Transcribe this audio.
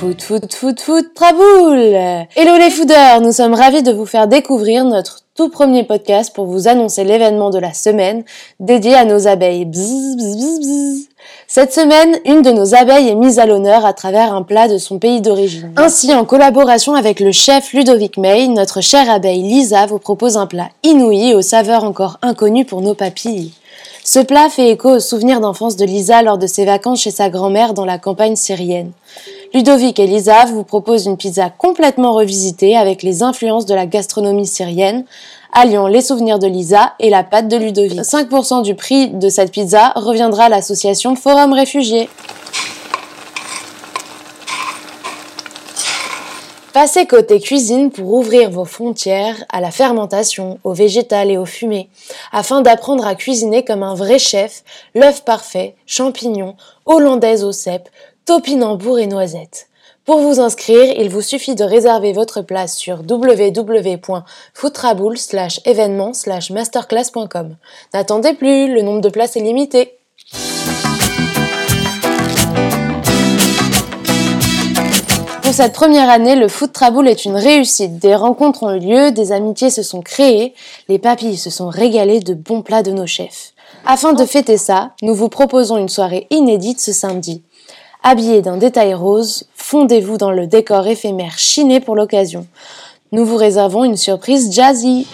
Foot, foot, foot, foot, traboule Hello les fooders, nous sommes ravis de vous faire découvrir notre tout premier podcast pour vous annoncer l'événement de la semaine dédié à nos abeilles. Cette semaine, une de nos abeilles est mise à l'honneur à travers un plat de son pays d'origine. Ainsi, en collaboration avec le chef Ludovic May, notre chère abeille Lisa vous propose un plat inouï aux saveurs encore inconnues pour nos papilles. Ce plat fait écho aux souvenirs d'enfance de Lisa lors de ses vacances chez sa grand-mère dans la campagne syrienne. Ludovic et Lisa vous proposent une pizza complètement revisitée avec les influences de la gastronomie syrienne, alliant les souvenirs de Lisa et la pâte de Ludovic. 5% du prix de cette pizza reviendra à l'association Forum Réfugiés. Passez côté cuisine pour ouvrir vos frontières à la fermentation, au végétal et au fumé, afin d'apprendre à cuisiner comme un vrai chef, l'œuf parfait, champignons, hollandaise au cèpe, topinambour et noisettes. Pour vous inscrire, il vous suffit de réserver votre place sur www.footraboule slash événement masterclass.com. N'attendez plus, le nombre de places est limité. Pour cette première année, le Foot Traboul est une réussite. Des rencontres ont eu lieu, des amitiés se sont créées, les papilles se sont régalées de bons plats de nos chefs. Afin de fêter ça, nous vous proposons une soirée inédite ce samedi. Habillé d'un détail rose, fondez-vous dans le décor éphémère chiné pour l'occasion. Nous vous réservons une surprise jazzy.